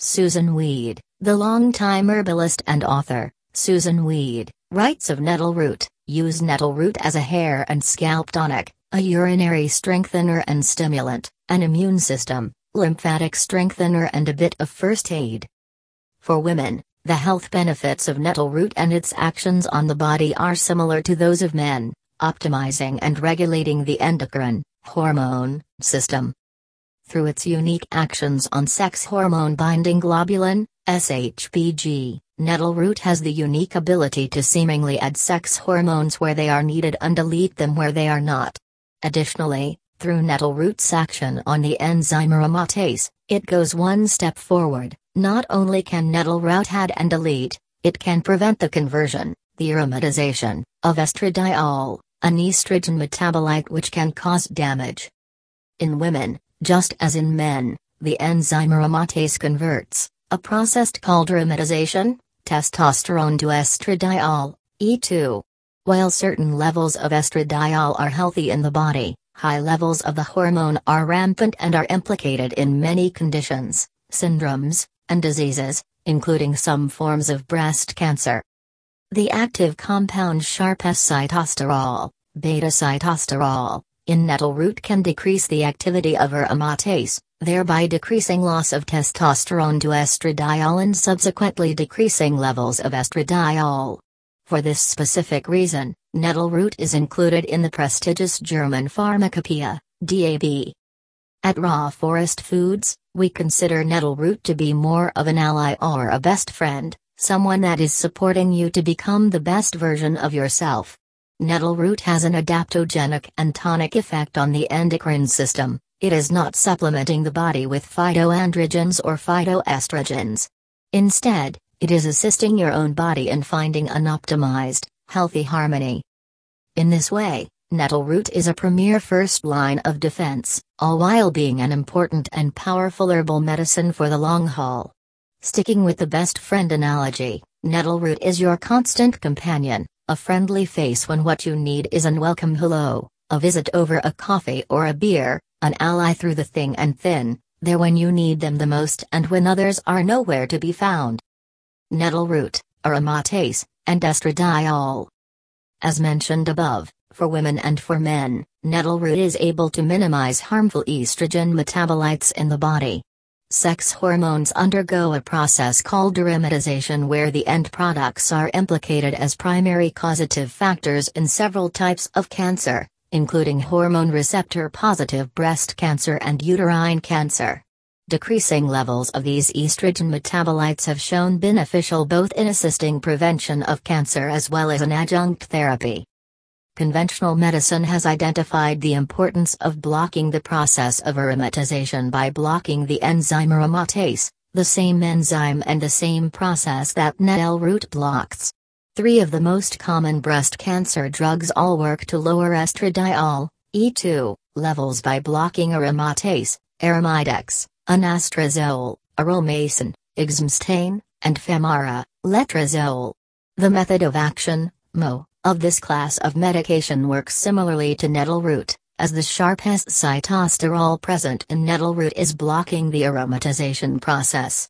Susun Weed, the longtime herbalist and author, Susun Weed, writes of nettle root, use nettle root as a hair and scalp tonic, a urinary strengthener and stimulant, an immune system, lymphatic strengthener and a bit of first aid. For women, the health benefits of nettle root and its actions on the body are similar to those of men, optimizing and regulating the endocrine, hormone, system. Through its unique actions on sex hormone binding globulin, SHBG, nettle root has the unique ability to seemingly add sex hormones where they are needed and delete them where they are not. Additionally, through nettle root's action on the enzyme aromatase, it goes one step forward. Not only can nettle root add and delete, it can prevent the conversion, the aromatization, of estradiol, an estrogen metabolite which can cause damage. In women, just as in men, the enzyme aromatase converts, a process called aromatization, testosterone to estradiol, E2. While certain levels of estradiol are healthy in the body, high levels of the hormone are rampant and are implicated in many conditions, syndromes, and diseases, including some forms of breast cancer. The active compound sharp S-sitosterol, beta-sitosterol, in nettle root can decrease the activity of her aromatase, thereby decreasing loss of testosterone to estradiol and subsequently decreasing levels of estradiol. For this specific reason, nettle root is included in the prestigious German Pharmacopoeia, DAB. At Raw Forest Foods, we consider nettle root to be more of an ally or a best friend, someone that is supporting you to become the best version of yourself. Nettle root has an adaptogenic and tonic effect on the endocrine system, it is not supplementing the body with phytoandrogens or phytoestrogens. Instead, it is assisting your own body in finding an optimized, healthy harmony. In this way, nettle root is a premier first line of defense, all while being an important and powerful herbal medicine for the long haul. Sticking with the best friend analogy, nettle root is your constant companion, a friendly face when what you need is an welcome hello, a visit over a coffee or a beer, an ally through the thing and thin, there when you need them the most and when others are nowhere to be found. Nettle root, aromatase, and estradiol. As mentioned above, for women and for men, nettle root is able to minimize harmful estrogen metabolites in the body. Sex hormones undergo a process called aromatization where the end products are implicated as primary causative factors in several types of cancer, including hormone receptor positive breast cancer and uterine cancer. Decreasing levels of these estrogen metabolites have shown beneficial both in assisting prevention of cancer as well as an adjunct therapy. Conventional medicine has identified the importance of blocking the process of aromatization by blocking the enzyme aromatase, the same enzyme and the same process that nettle root blocks. Three of the most common breast cancer drugs all work to lower estradiol, E2, levels by blocking aromatase, arimidex, anastrozole, aromasin, exemestane, and femara, letrozole. The method of action, MO, of this class of medication works similarly to nettle root, as the sharp S-sitosterol present in nettle root is blocking the aromatization process.